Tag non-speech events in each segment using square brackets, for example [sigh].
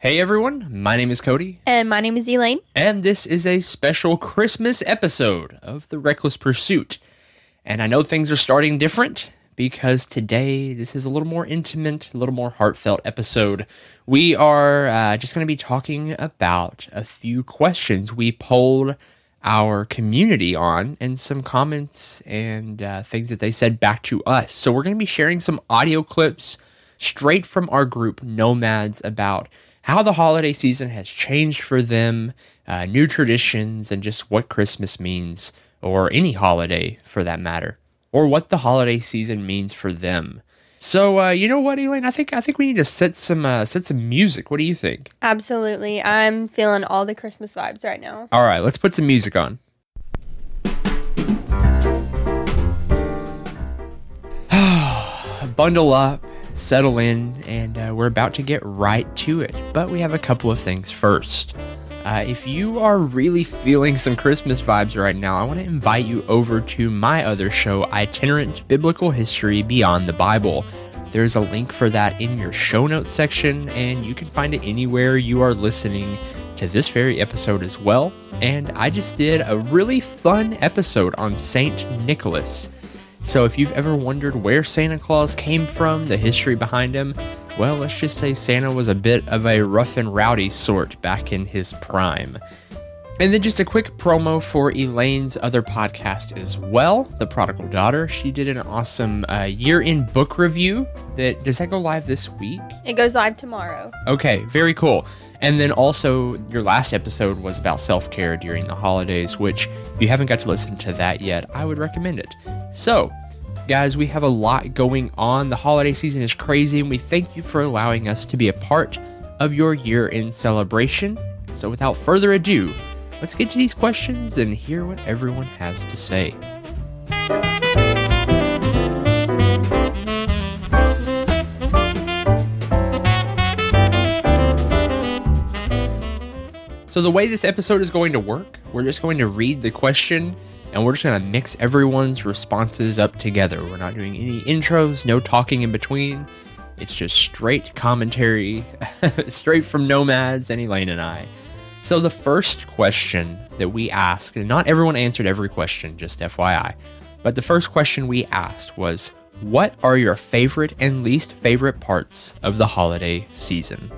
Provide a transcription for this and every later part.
Hey everyone, my name is Cody, And my name is Elaine. and this is a special Christmas episode of The Reckless Pursuit. And I know things are starting different because today this is a little more intimate, a little more heartfelt episode. We are uh, just going to be talking about a few questions we polled our community on and some comments and uh, things that they said back to us. So we're going to be sharing some audio clips straight from our group Nomads about how the holiday season has changed for them, uh, new traditions, and just what Christmas means, or any holiday for that matter, or what the holiday season means for them. So uh, you know what, Elaine? I think I think we need to set some uh, set some music. What do you think? Absolutely. I'm feeling all the Christmas vibes right now. All right, let's put some music on. [sighs] Bundle up, settle in, and uh, we're about to get right to it. But we have a couple of things first. Uh, if you are really feeling some Christmas vibes right now, I want to invite you over to my other show, Itinerant Biblical History Beyond the Bible. There's a link for that in your show notes section, and you can find it anywhere you are listening to this very episode as well. And I just did a really fun episode on Saint Nicholas. So if you've ever wondered where Santa Claus came from, the history behind him, well, let's just say Santa was a bit of a rough and rowdy sort back in his prime. And then just a quick promo for Elaine's other podcast as well, The Prodigal Daughter. She did an awesome uh, year in book review. That does that go live this week? It goes live tomorrow. Okay, very cool. And then also, your last episode was about self care during the holidays, which, if you haven't got to listen to that yet, I would recommend it. So, guys, we have a lot going on. The holiday season is crazy, and we thank you for allowing us to be a part of your year in celebration. So, without further ado, let's get to these questions and hear what everyone has to say. So, the way this episode is going to work, we're just going to read the question and we're just going to mix everyone's responses up together. We're not doing any intros, no talking in between. It's just straight commentary, [laughs] straight from Nomads and Elaine and I. So, the first question that we asked, and not everyone answered every question, just FYI, but the first question we asked was What are your favorite and least favorite parts of the holiday season?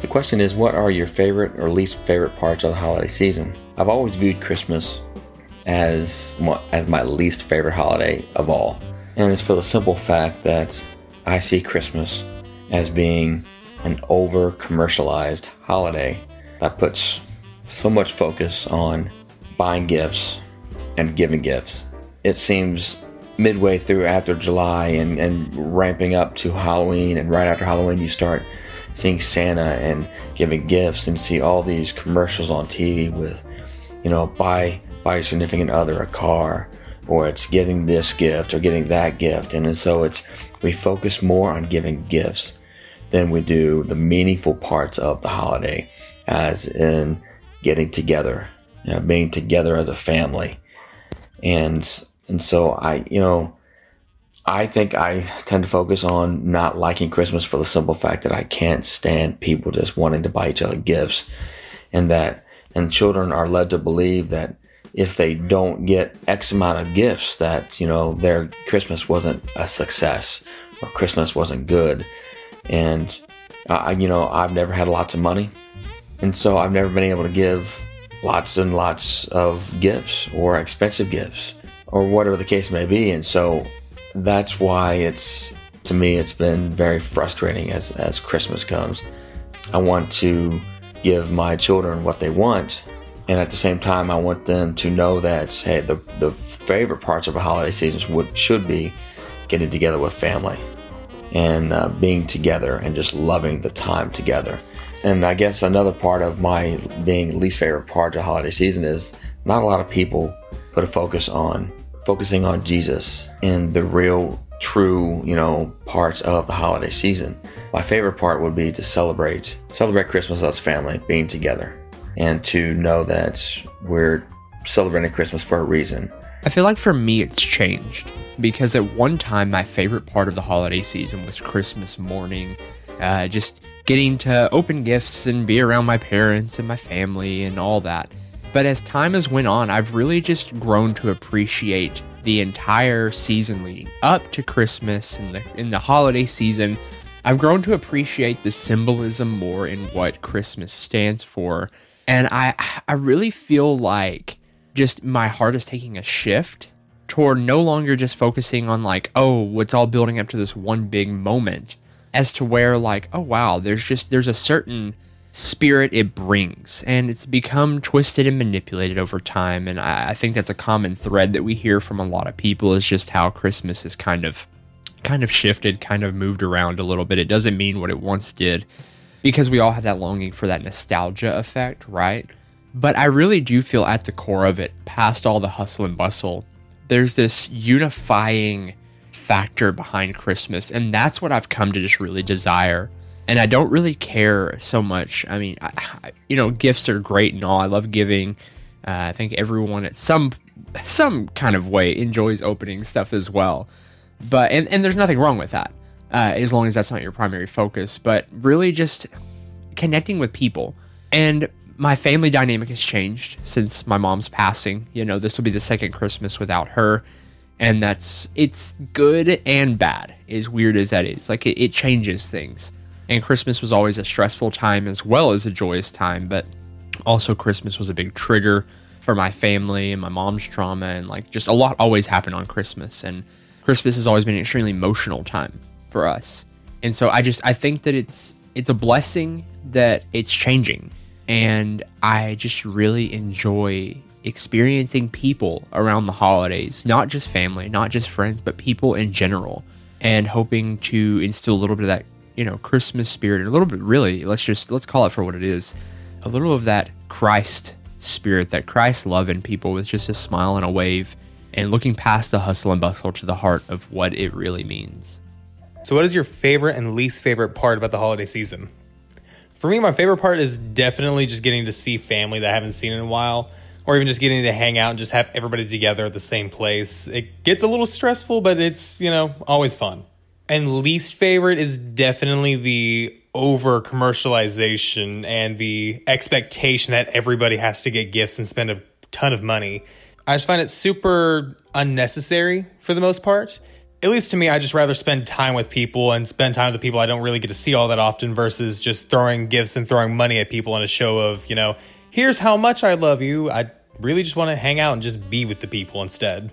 The question is, what are your favorite or least favorite parts of the holiday season? I've always viewed Christmas as as my least favorite holiday of all, and it's for the simple fact that I see Christmas as being an over commercialized holiday that puts so much focus on buying gifts and giving gifts. It seems midway through after July and, and ramping up to Halloween, and right after Halloween, you start seeing Santa and giving gifts and see all these commercials on TV with, you know, buy buy your significant other a car or it's getting this gift or getting that gift. And so it's we focus more on giving gifts than we do the meaningful parts of the holiday, as in getting together, you know, being together as a family. And and so I, you know, I think I tend to focus on not liking Christmas for the simple fact that I can't stand people just wanting to buy each other gifts. And that, and children are led to believe that if they don't get X amount of gifts, that, you know, their Christmas wasn't a success or Christmas wasn't good. And, uh, I, you know, I've never had lots of money. And so I've never been able to give lots and lots of gifts or expensive gifts or whatever the case may be. And so that's why it's to me it's been very frustrating as as Christmas comes. I want to give my children what they want, and at the same time, I want them to know that hey, the the favorite parts of a holiday season would should be getting together with family and uh, being together and just loving the time together. And I guess another part of my being least favorite part of holiday season is not a lot of people put a focus on focusing on Jesus and the real, true, you know, parts of the holiday season. My favorite part would be to celebrate, celebrate Christmas as family, being together, and to know that we're celebrating Christmas for a reason. I feel like for me it's changed because at one time my favorite part of the holiday season was Christmas morning, uh, just getting to open gifts and be around my parents and my family and all that. But as time has went on, I've really just grown to appreciate the entire season leading up to Christmas and the in the holiday season. I've grown to appreciate the symbolism more in what Christmas stands for. And I I really feel like just my heart is taking a shift toward no longer just focusing on like, oh, what's all building up to this one big moment as to where like, oh wow, there's just there's a certain spirit it brings. And it's become twisted and manipulated over time. And I, I think that's a common thread that we hear from a lot of people is just how christmas is kind of kind of shifted kind of moved around a little bit. It doesn't mean what it once did because we all have that longing for that nostalgia effect right? But i really do feel at the core of it past all the hustle and bustle there's this unifying factor behind christmas. And that's what i've come to just really desire and I don't really care so much. I mean, I, I, you know, gifts are great and all. I love giving. Uh, I think everyone at some some kind of way enjoys opening stuff as well. But and, and there's nothing wrong with that, uh, as long as that's not your primary focus. But really, just connecting with people and my family dynamic has changed since my mom's passing. You know, this will be the second Christmas without her. And that's, it's good and bad, as weird as that is. Like, it, it changes things. And Christmas was always a stressful time as well as a joyous time, but also Christmas was a big trigger for my family and my mom's trauma and like just a lot always happened on Christmas and Christmas has always been an extremely emotional time for us. And so I just I think that it's it's a blessing that it's changing and I just really enjoy experiencing people around the holidays, not just family, not just friends, but people in general and hoping to instill a little bit of that you know Christmas spirit and a little bit really let's just let's call it for what it is a little of that Christ spirit that Christ love in people with just a smile and a wave and looking past the hustle and bustle to the heart of what it really means. So what is your favorite and least favorite part about the holiday season? For me my favorite part is definitely just getting to see family that I haven't seen in a while or even just getting to hang out and just have everybody together at the same place. It gets a little stressful but it's, you know, always fun. And least favorite is definitely the over commercialization and the expectation that everybody has to get gifts and spend a ton of money. I just find it super unnecessary for the most part. At least to me, I just rather spend time with people and spend time with the people I don't really get to see all that often versus just throwing gifts and throwing money at people in a show of, you know, here's how much I love you. I really just want to hang out and just be with the people instead.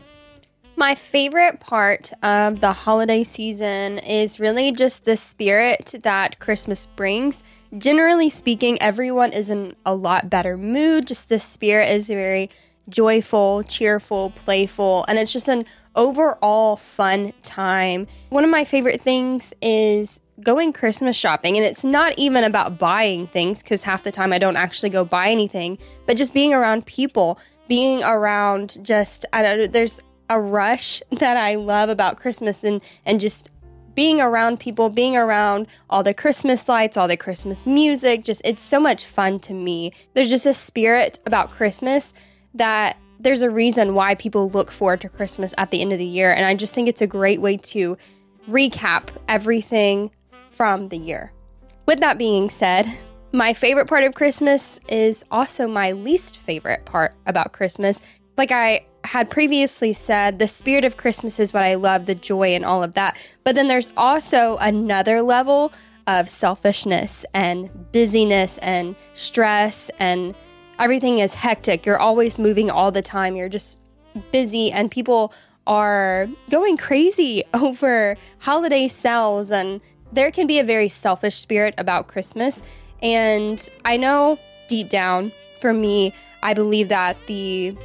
My favorite part of the holiday season is really just the spirit that Christmas brings. Generally speaking, everyone is in a lot better mood. Just the spirit is very joyful, cheerful, playful, and it's just an overall fun time. One of my favorite things is going Christmas shopping, and it's not even about buying things because half the time I don't actually go buy anything, but just being around people, being around just, I don't know, there's a rush that I love about Christmas and and just being around people, being around all the Christmas lights, all the Christmas music, just it's so much fun to me. There's just a spirit about Christmas that there's a reason why people look forward to Christmas at the end of the year and I just think it's a great way to recap everything from the year. With that being said, my favorite part of Christmas is also my least favorite part about Christmas. Like I had previously said, the spirit of Christmas is what I love, the joy and all of that. But then there's also another level of selfishness and busyness and stress and everything is hectic. You're always moving all the time. You're just busy and people are going crazy [laughs] over holiday sales and there can be a very selfish spirit about Christmas. And I know deep down for me, I believe that the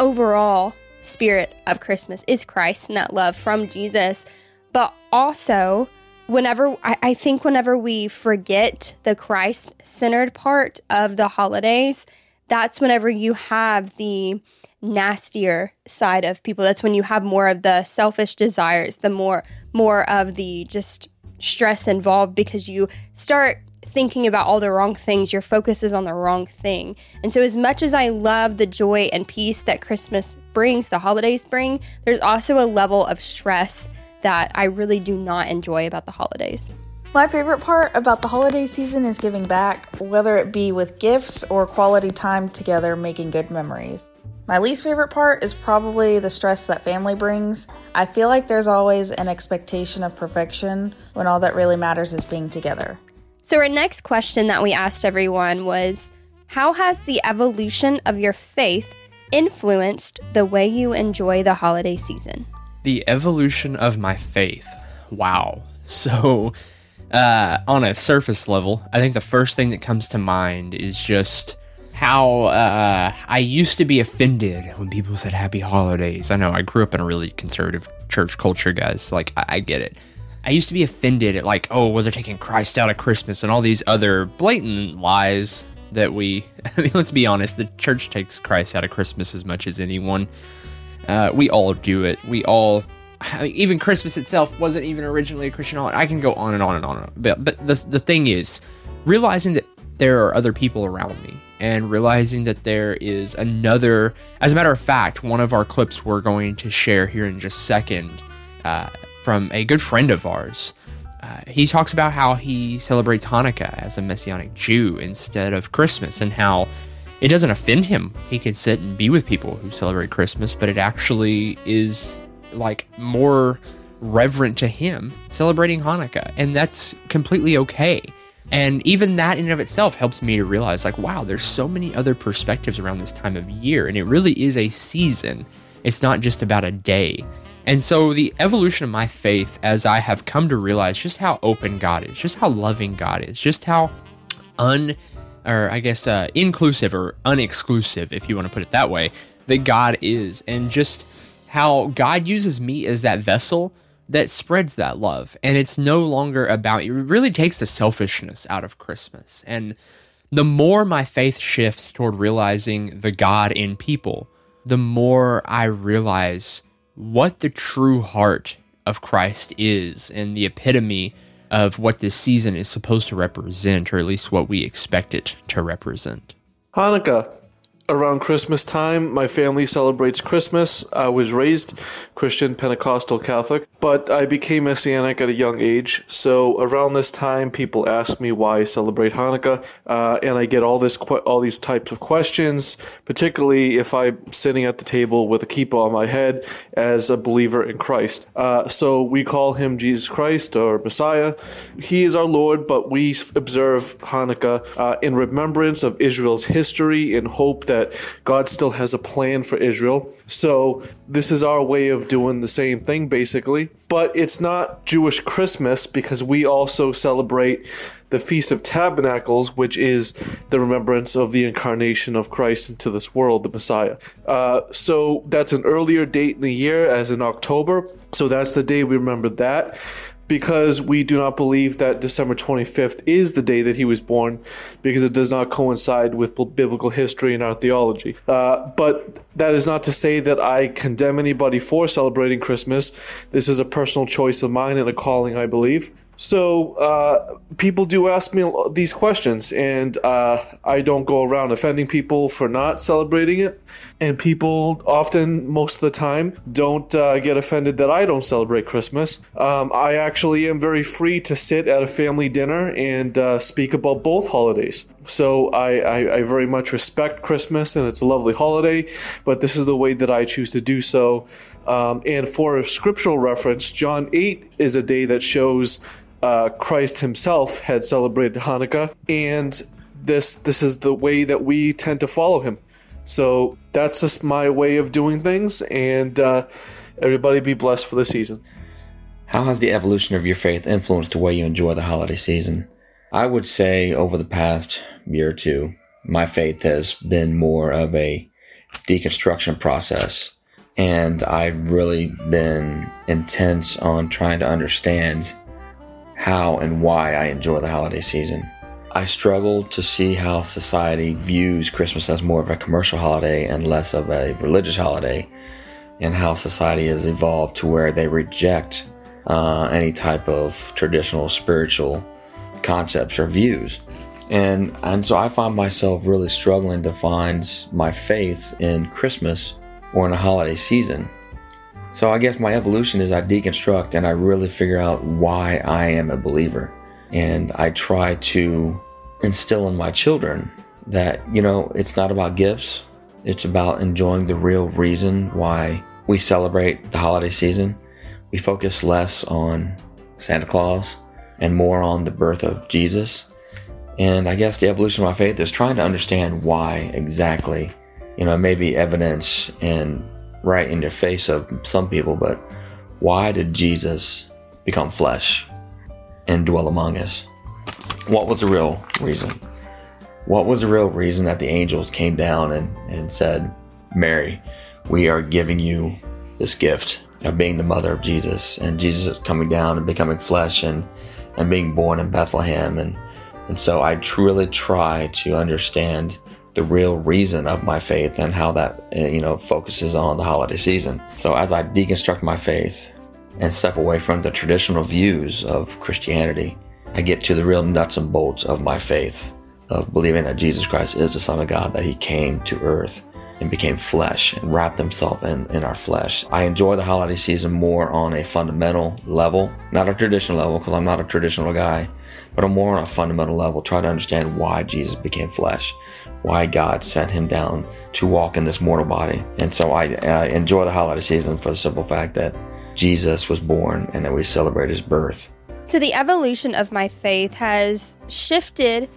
overall spirit of Christmas is Christ and that love from Jesus. But also, whenever I, I think whenever we forget the Christ centered part of the holidays, that's whenever you have the nastier side of people. That's when you have more of the selfish desires, the more more of the just stress involved because you start thinking about all the wrong things. Your focus is on the wrong thing. And so, as much as I love the joy and peace that Christmas brings, the holidays bring, there's also a level of stress that I really do not enjoy about the holidays. My favorite part about the holiday season is giving back, whether it be with gifts or quality time together making good memories. My least favorite part is probably the stress that family brings. I feel like there's always an expectation of perfection when all that really matters is being together. So, our next question that we asked everyone was How has the evolution of your faith influenced the way you enjoy the holiday season? The evolution of my faith. Wow. [laughs] So, uh, on a surface level, I think the first thing that comes to mind is just how uh, I used to be offended when people said happy holidays. I know I grew up in a really conservative church culture, guys. Like, I, I get it. I used to be offended at, like, oh, well, they're taking Christ out of Christmas and all these other blatant lies that we, [laughs] I mean, let's be honest, the church takes Christ out of Christmas as much as anyone. Uh, we all do it. We all, I mean, even Christmas itself wasn't even originally a Christian holiday. I can go on and on and on. And on. But, but the, the thing is, realizing that there are other people around me and realizing that there is another. As a matter of fact, one of our clips we're going to share here in just a second uh, from a good friend of ours. Uh, he talks about how he celebrates Hanukkah as a Messianic Jew instead of Christmas and how it doesn't offend him. He can sit and be with people who celebrate Christmas, but it actually is like more reverent to him celebrating Hanukkah. And that's completely okay. And even that in and of itself helps me to realize, like, wow, there's so many other perspectives around this time of year. And it really is a season. It's not just about a day. And so the evolution of my faith, as I have come to realize just how open God is, just how loving God is, just how un, or I guess uh, inclusive or unexclusive, if you want to put it that way, that God is, and just how God uses me as that vessel that spreads that love. And it's no longer about, it really takes the selfishness out of Christmas. And the more my faith shifts toward realizing the God in people, the more I realize what the true heart of Christ is and the epitome of what this season is supposed to represent, or at least what we expect it to represent. Hanukkah around Christmas time, my family celebrates Christmas. I was raised Christian, Pentecostal, Catholic, but I became Messianic at a young age. So around this time, people ask me why I celebrate Hanukkah, uh, and I get all this all these types of questions, particularly if I'm sitting at the table with a kippah on my head as a believer in Christ. Uh, so we call him Jesus Christ or Messiah. He is our Lord, but we observe Hanukkah uh, in remembrance of Israel's history in hope that God still has a plan for Israel. So this is our way of doing the same thing, basically. But it's not Jewish Christmas because we also celebrate the Feast of Tabernacles, which is the remembrance of the incarnation of Christ into this world, the Messiah. Uh, so that's an earlier date in the year, as in October. So that's the day we remember that because we do not believe that December 25th is the day that he was born, because it does not coincide with biblical history and our theology. Uh, but that is not to say that I condemn anybody for celebrating Christmas. This is a personal choice of mine and a calling, I believe. So uh, people do ask me these questions, and uh, I don't go around offending people for not celebrating it. And people often, most of the time, don't uh, get offended that I don't celebrate Christmas. Um, I actually am very free to sit at a family dinner and uh, speak about both holidays. So I, I, I very much respect Christmas, and it's a lovely holiday. But this is the way that I choose to do so. Um, and for a scriptural reference, John 8 is a day that shows uh, Christ himself had celebrated Hanukkah, and this this is the way that we tend to follow him. So that's just my way of doing things, and uh, everybody be blessed for the season. How has the evolution of your faith influenced the way you enjoy the holiday season? I would say over the past year or two, my faith has been more of a deconstruction process. And I've really been intense on trying to understand how and why I enjoy the holiday season. I struggle to see how society views Christmas as more of a commercial holiday and less of a religious holiday, and how society has evolved to where they reject uh, any type of traditional spiritual concepts or views. And, and so I find myself really struggling to find my faith in Christmas or in a holiday season. So I guess my evolution is I deconstruct and I really figure out why I am a believer. And I try to instill in my children that, you know, it's not about gifts, it's about enjoying the real reason why we celebrate the holiday season. We focus less on Santa Claus and more on the birth of Jesus. And I guess the evolution of my faith is trying to understand why exactly. You know, maybe evidence and right in your face of some people, but why did Jesus become flesh and dwell among us? What was the real reason? What was the real reason that the angels came down and, and said, Mary, we are giving you this gift of being the mother of Jesus, and Jesus is coming down and becoming flesh and, and being born in Bethlehem. And, and so I truly try to understand the real reason of my faith and how that uh, you know focuses on the holiday season. So as I deconstruct my faith and step away from the traditional views of Christianity, I get to the real nuts and bolts of my faith of believing that Jesus Christ is the Son of God, that He came to earth and became flesh and wrapped himself in, in our flesh. I enjoy the holiday season more on a fundamental level, not a traditional level, because I'm not a traditional guy, but I'm more on a fundamental level, try to understand why Jesus became flesh, why God sent him down to walk in this mortal body. And so I uh, enjoy the holiday season for the simple fact that Jesus was born and that we celebrate his birth. So the evolution of my faith has shifted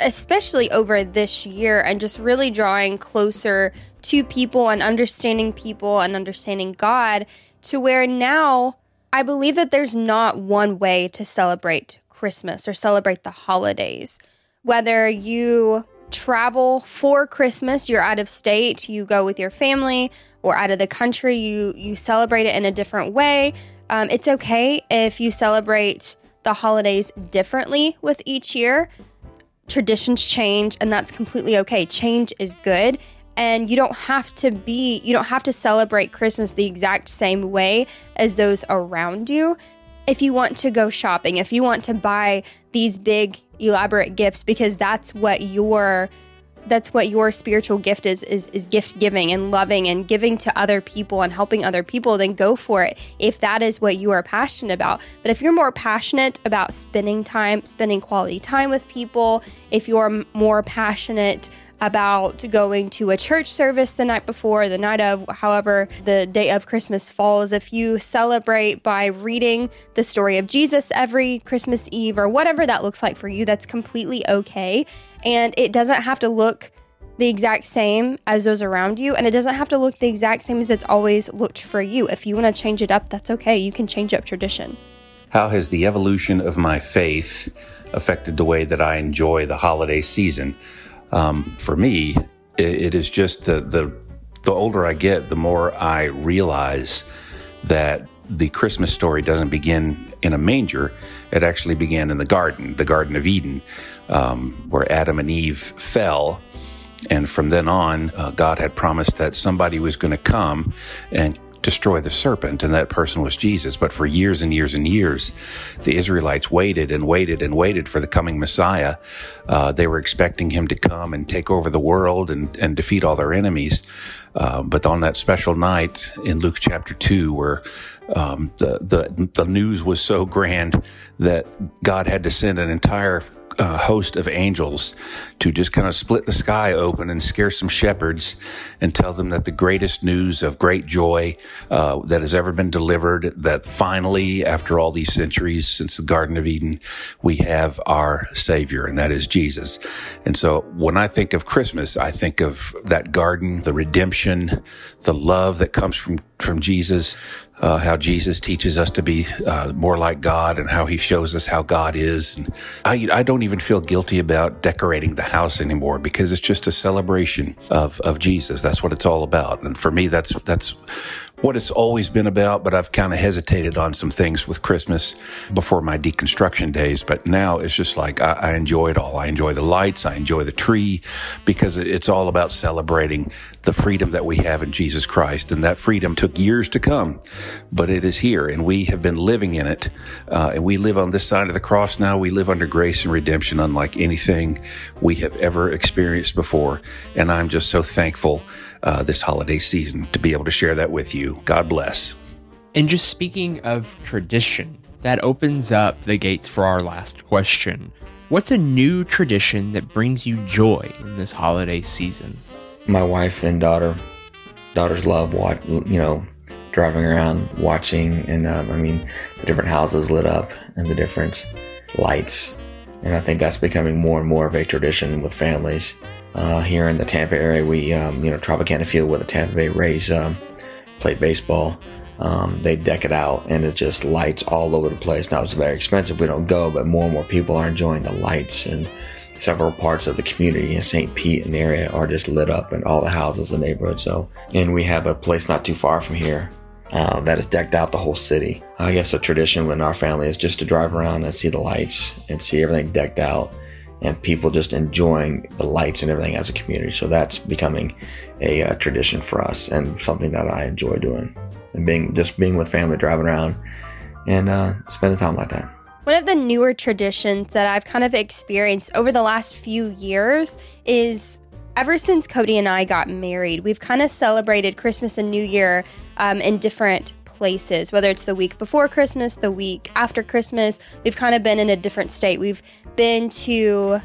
especially over this year and just really drawing closer to people and understanding people and understanding God to where now I believe that there's not one way to celebrate Christmas or celebrate the holidays. Whether you travel for Christmas, you're out of state, you go with your family, or out of the country, you you celebrate it in a different way. Um, it's okay if you celebrate the holidays differently with each year. Traditions change, and that's completely okay. Change is good, and you don't have to be you don't have to celebrate Christmas the exact same way as those around you if you want to go shopping, if you want to buy these big elaborate gifts because that's what your that's what your spiritual gift is is is gift giving and loving and giving to other people and helping other people then go for it if that is what you are passionate about. But if you're more passionate about spending time spending quality time with people if you're more passionate about going to a church service the night before, the night of, however, the day of Christmas falls. If you celebrate by reading the story of Jesus every Christmas Eve or whatever that looks like for you, that's completely okay. And it doesn't have to look the exact same as those around you, and it doesn't have to look the exact same as it's always looked for you. If you want to change it up, that's okay. You can change up tradition. How has the evolution of my faith affected the way that I enjoy the holiday season? Um, for me, it, it is just the, the the older I get, the more I realize that the Christmas story doesn't begin in a manger. It actually began in the garden, the Garden of Eden, um, where Adam and Eve fell. And from then on, uh, God had promised that somebody was going to come and destroy the serpent, and that person was Jesus. But for years and years and years, the Israelites waited and waited and waited for the coming Messiah. Uh, they were expecting him to come and take over the world and, and defeat all their enemies. Uh, but on that special night in Luke chapter 2, where um, the, the, the news was so grand that God had to send an entire uh, host of angels to just kind of split the sky open and scare some shepherds and tell them that the greatest news of great joy uh, that has ever been delivered, that finally, after all these centuries since the Garden of Eden, we have our Savior, and that is Jesus. And so when I think of Christmas, I think of that garden, the redemption, the love that comes from, from Jesus, uh, how Jesus teaches us to be uh, more like God and how he shows us how God is. And I, I don't even feel guilty about decorating the house anymore because it's just a celebration of, of Jesus. That's what it's all about. And for me, that's, that's what it's always been about, but I've kind of hesitated on some things with Christmas before my deconstruction days. But now it's just like I, I, enjoy it all. I enjoy the lights, I enjoy the tree because it's all about celebrating the freedom that we have in Jesus Christ. And that freedom took years to come, but it is here and we have been living in it. Uh, and we live on this side of the cross now. We live under grace and redemption unlike anything we have ever experienced before. And I'm just so thankful uh, this holiday season to be able to share that with you. God bless. And just speaking of tradition, that opens up the gates for our last question. What's a new tradition that brings you joy in this holiday season? My wife and daughter, daughters love what you know, driving around, watching, and um, I mean, the different houses lit up and the different lights. And I think that's becoming more and more of a tradition with families. Uh, here in the Tampa area, we, um, you know, Tropicana Field where the Tampa Bay Rays um, play baseball. Um, they deck it out and it just lights all over the place. Now it's very expensive. We don't go, but more and more people are enjoying the lights and several parts of the community in St. Pete and area are just lit up and all the houses in the neighborhood. So, and we have a place not too far from here uh, that has decked out the whole city. I guess a tradition in our family is just to drive around and see the lights and see everything decked out and people just enjoying the lights and everything as a community. So that's becoming a uh, tradition for us and something that I enjoy doing and being just being with family, driving around and uh, spending time like that. One of the newer traditions that I've kind of experienced over the last few years is ever since Cody and I got married, we've kind of celebrated Christmas and New Year um, in different places, whether it's the week before Christmas, the week after Christmas. We've kind of been in a different state. We've been to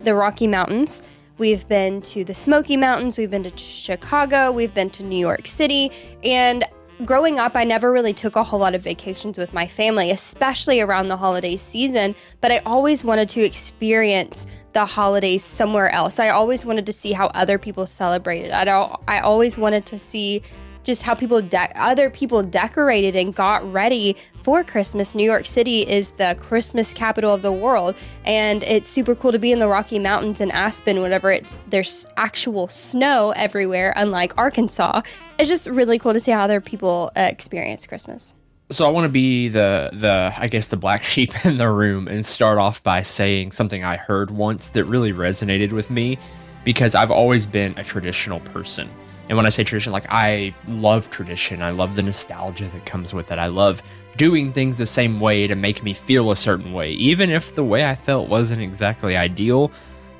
the Rocky Mountains. We've been to the Smoky Mountains. We've been to Chicago. We've been to New York City. And growing up, I never really took a whole lot of vacations with my family, especially around the holiday season. But I always wanted to experience the holidays somewhere else. I always wanted to see how other people celebrated. I I always wanted to see just how people de- other people decorated and got ready for Christmas. New York City is the Christmas capital of the world, and it's super cool to be in the Rocky Mountains in Aspen whenever it's there's actual snow everywhere, unlike Arkansas. It's just really cool to see how other people uh, experience Christmas. So I want to be the the I guess the black [laughs] sheep in the room and start off by saying something I heard once that really resonated with me because I've always been a traditional person. And when I say tradition, like I love tradition. I love the nostalgia that comes with it. I love doing things the same way to make me feel a certain way, even if the way I felt wasn't exactly ideal,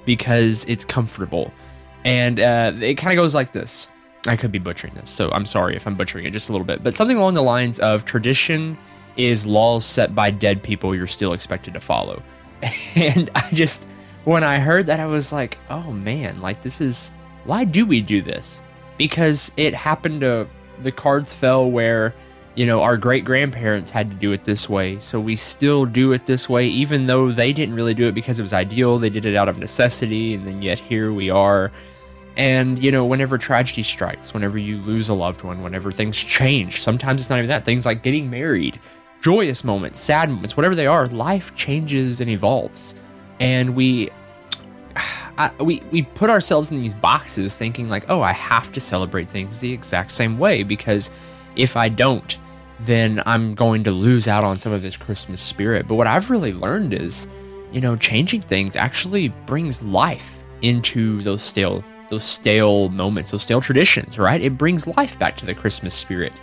because it's comfortable. And uh, it kind of goes like this. I could be butchering this, so I'm sorry if I'm butchering it just a little bit. But something along the lines of tradition is laws set by dead people you're still expected to follow. [laughs] And I just, when I heard that, I was like, oh man, like this is, why do we do this? Because it happened to the cards fell where you know our great grandparents had to do it this way. So we still do it this way even though they didn't really do it because it was ideal. They did it out of necessity and then yet here we are. And you know whenever tragedy strikes whenever you lose a loved one whenever things change sometimes it's not even that. Things like getting married joyous moments sad moments whatever they are life changes and evolves. And we I, we we put ourselves in these boxes thinking like, oh, I have to celebrate things the exact same way because if I don't, then I'm going to lose out on some of this Christmas spirit. But what I've really learned is, you know, changing things actually brings life into those stale those stale moments, those stale traditions, right? It brings life back to the Christmas spirit.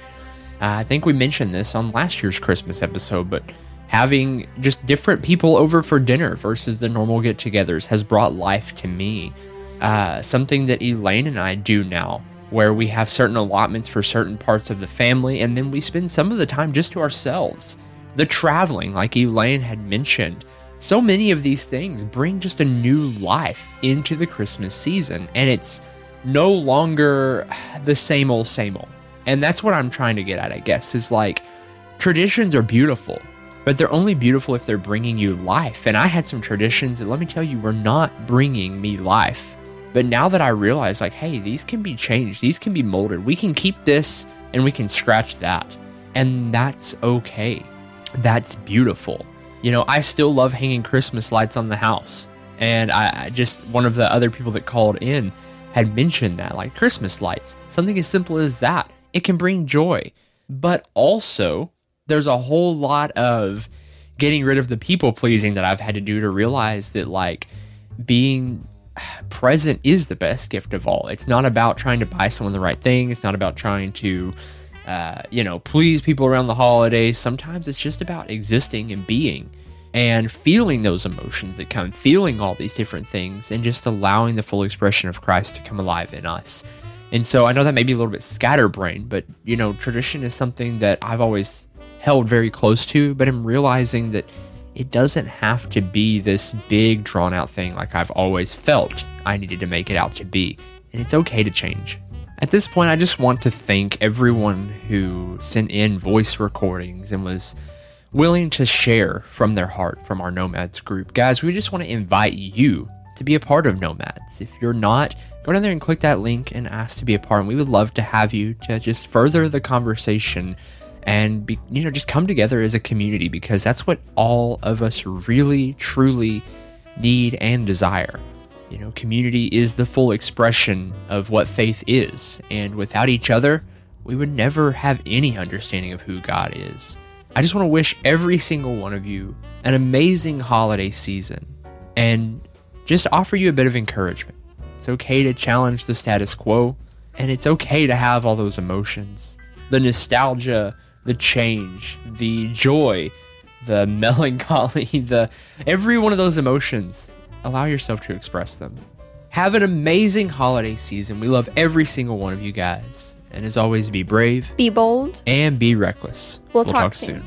Uh, I think we mentioned this on last year's Christmas episode, but having just different people over for dinner versus the normal get togethers has brought life to me. Uh, something that Elaine and I do now, where we have certain allotments for certain parts of the family, and then we spend some of the time just to ourselves. The traveling, like Elaine had mentioned, so many of these things bring just a new life into the Christmas season, and it's no longer the same old, same old. And that's what I'm trying to get at, I guess, is like traditions are beautiful but they're only beautiful if they're bringing you life. And I had some traditions that, let me tell you, were not bringing me life. But now that I realize, like, hey, these can be changed, these can be molded. We can keep this and we can scratch that. And that's okay. That's beautiful. You know, I still love hanging Christmas lights on the house. And I, just, one of the other people that called in had mentioned that, like Christmas lights, something as simple as that, it can bring joy. But also, there's a whole lot of getting rid of the people pleasing that I've had to do to realize that like being present is the best gift of all. It's not about trying to buy someone the right thing. It's not about trying to, uh, you know, please people around the holidays. Sometimes it's just about existing and being and feeling those emotions that come, feeling all these different things, and just allowing the full expression of Christ to come alive in us. And so I know that may be a little bit scatterbrained, but you know, tradition is something that I've always held very close to, but I'm realizing that it doesn't have to be this big, drawn out thing like I've always felt I needed to make it out to be. And it's okay to change. At this point, I just want to thank everyone who sent in voice recordings and was willing to share from their heart from our Nomads group. Guys, we just want to invite you to be a part of Nomads. If you're not, go down there and click that link and ask to be a part. And we would love to have you to just further the conversation and be, you know just come together as a community because that's what all of us really truly need and desire. You know, community is the full expression of what faith is, and without each other, we would never have any understanding of who God is. I just want to wish every single one of you an amazing holiday season and just offer you a bit of encouragement. It's okay to challenge the status quo, and it's okay to have all those emotions the nostalgia, the change, the joy, the [laughs] melancholy, the every one of those emotions. Allow yourself to express them. Have an amazing holiday season. We love every single one of you guys. And as always, be brave Be bold. and be reckless. We'll talk soon.